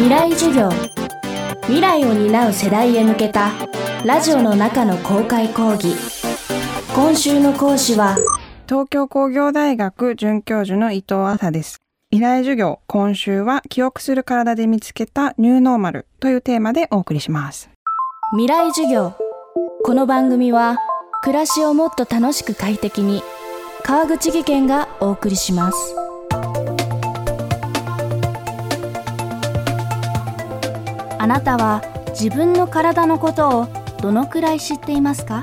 未来授業。未来を担う世代へ向けたラジオの中の公開講義。今週の講師は東京工業大学准教授の伊藤麻です。未来授業今週は記憶する体で見つけたニューノーマルというテーマでお送りします。未来授業。この番組は暮らしをもっと楽しく快適に川口義賢がお送りしますあなたは自分の体のことをどのくらい知っていますか？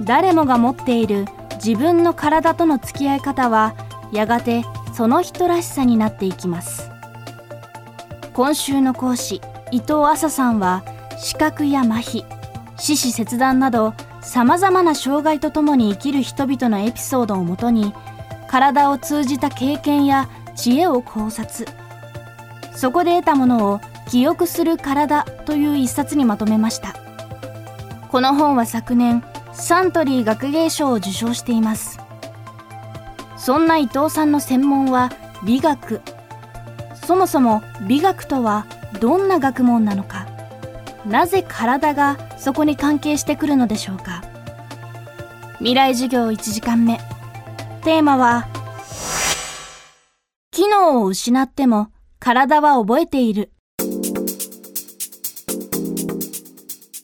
誰もが持っている自分の体との付き合い方はやがてその人らしさになっていきます。今週の講師伊藤麻さんは視覚や麻痺四肢切断などさまざまな障害とともに生きる人々のエピソードをもとに体を通じた経験や知恵を考察。そこで得たものを記憶する体という一冊にまとめました。この本は昨年サントリー学芸賞を受賞しています。そんな伊藤さんの専門は美学。そもそも美学とはどんな学問なのか。なぜ体がそこに関係してくるのでしょうか。未来授業1時間目。テーマは機能を失っても体は覚えている。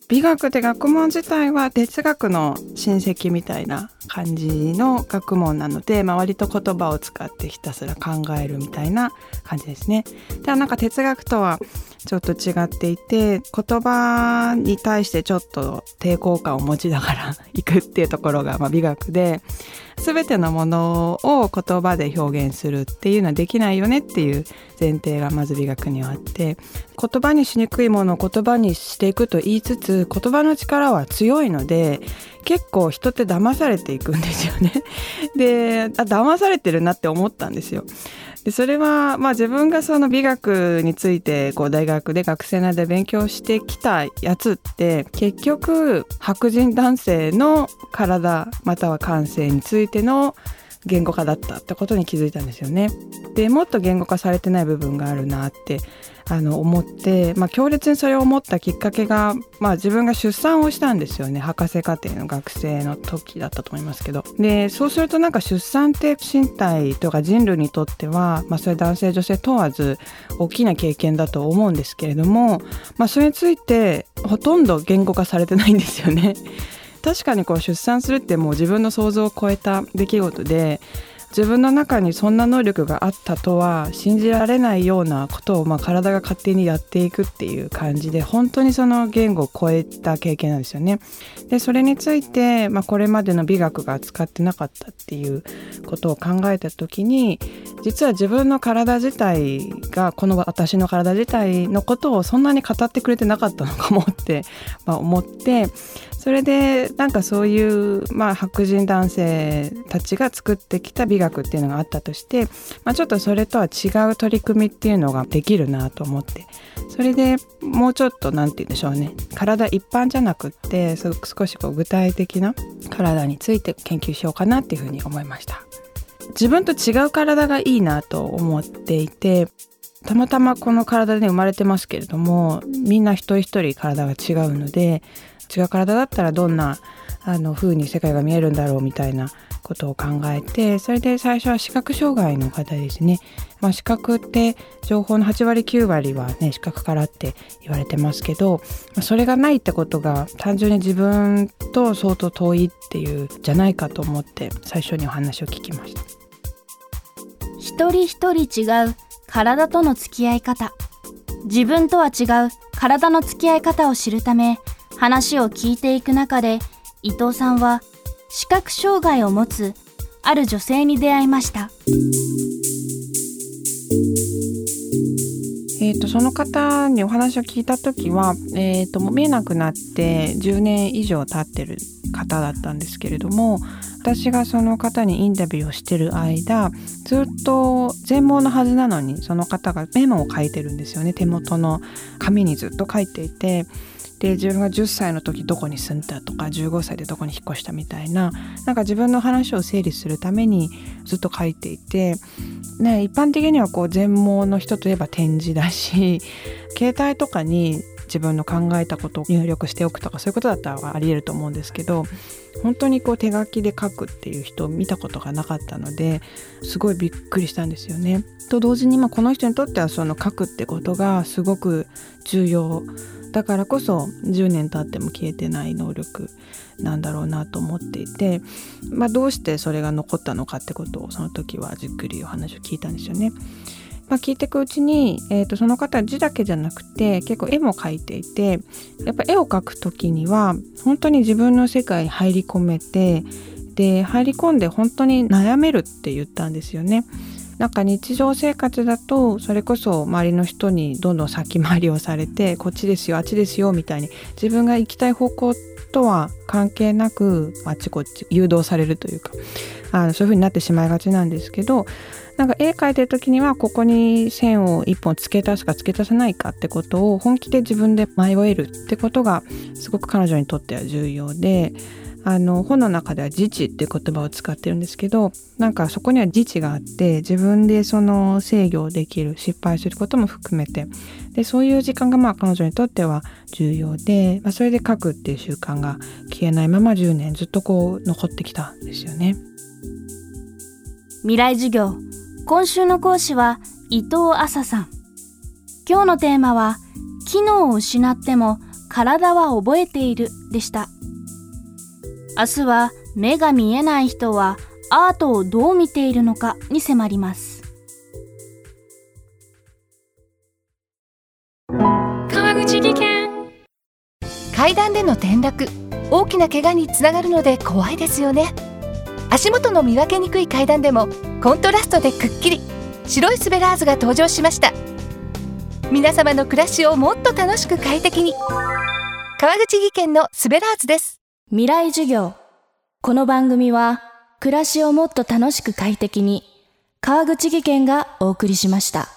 美学って学問自体は哲学の親戚みたいな感じの学問なので、まあ、割と言葉を使ってひたすら考えるみたいな感じですね。ではなんか哲学とはちょっと違っていて言葉に対してちょっと抵抗感を持ちながらいくっていうところがま美学で全てのものを言葉で表現するっていうのはできないよねっていう前提がまず美学にはあって言葉にしにくいものを言葉にしていくと言いつつ言葉の力は強いので結構人って騙されていくんですよね。であ騙されてるなって思ったんですよ。でそれはまあ自分がその美学についてこう大学で学生などで勉強してきたやつって結局白人男性の体または感性についての言語化だったってことに気づいたんですよね。でもっと言語化されてない部分があるなってあの思って、まあ、強烈にそれを思ったきっかけが、まあ、自分が出産をしたんですよね博士課程の学生の時だったと思いますけどでそうするとなんか出産って身体とか人類にとっては、まあ、それ男性女性問わず大きな経験だと思うんですけれども、まあ、それについてほとんど言語化されてないんですよね。確かにこう出産するってもう自分の想像を超えた出来事で自分の中にそんな能力があったとは信じられないようなことをまあ体が勝手にやっていくっていう感じで本当にその言語を超えた経験なんですよね。でそれについて、まあ、これまでの美学が扱ってなかったっていうことを考えた時に実は自分の体自体がこの私の体自体のことをそんなに語ってくれてなかったのかもって、まあ、思ってそれでなんかそういう、まあ、白人男性たちが作ってきた美学っていうのがあったとして、まあ、ちょっとそれとは違う取り組みっていうのができるなと思って。それでもうちょっと何て言うんでしょうね。体一般じゃなくって少しこう具体的な体について研究しようかなっていうふうに思いました。自分と違う体がいいなと思っていてたまたまこの体で生まれてますけれどもみんな一人一人体が違うので違う体だったらどんなあの風に世界が見えるんだろうみたいなことを考えてそれで最初は視覚障害の方ですね、まあ、視覚って情報の8割9割はね視覚からって言われてますけど、まあ、それがないってことが単純に自分と相当遠いっていうじゃないかと思って最初にお話を聞きました。一人一人違う体との付き合い方。自分とは違う体の付き合い方を知るため話を聞いていく中で伊藤さんは視覚障害を持つある女性に出会いました。えーと、その方にお話を聞いた時は、えーと、と見えなくなって10年以上経ってる方だったんですけれども私がその方にインタビューをしてる間ずっと全盲のはずなのにその方がメモを書いてるんですよね。手元の紙にずっと書いていてで自分が10歳の時どこに住んだとか15歳でどこに引っ越したみたいななんか自分の話を整理するためにずっと書いていて、ね、一般的にはこう全盲の人といえば展示だし携帯とかに自分の考えたことを入力しておくとかそういうことだったらありえると思うんですけど本当にこう手書きで書くっていう人を見たことがなかったのですごいびっくりしたんですよね。と同時にまあこの人にとってはその書くってことがすごく重要だからこそ10年経っても消えてない能力なんだろうなと思っていて、まあ、どうしてそれが残ったのかってことをその時はじっくりお話を聞いたんですよね。まあ、聞いていくうちに、えー、とその方は字だけじゃなくて結構絵も描いていてやっぱ絵を描く時には本当に自分の世界に入り込めてで入り込んで本当に悩めるって言ったんですよね。なんか日常生活だとそれこそ周りの人にどんどん先回りをされてこっちですよあっちですよみたいに自分が行きたい方向とは関係なくあっちこっち誘導されるというかあのそういう風になってしまいがちなんですけどなんか絵描いてる時にはここに線を1本付け足すか付け足さないかってことを本気で自分で迷えるってことがすごく彼女にとっては重要であの本の中では自治っていう言葉を使ってるんですけどなんかそこには自治があって自分でその制御できる失敗することも含めて。でそういう時間がまあ彼女にとっては重要で、まあ、それで書くっていう習慣が消えないまま10年ずっとこう残ってきたんですよね。未来授業。今週の講師は伊藤麻さん。今日のテーマは機能を失っても体は覚えているでした。明日は目が見えない人はアートをどう見ているのかに迫ります。川口技研。階段での転落。大きな怪我につながるので怖いですよね。足元の見分けにくい階段でもコントラストでくっきり。白いスベラーズが登場しました。皆様の暮らしをもっと楽しく快適に。川口技研のスベラーズです未来授業この番組は暮らしをもっと楽しく快適に川口義賢がお送りしました。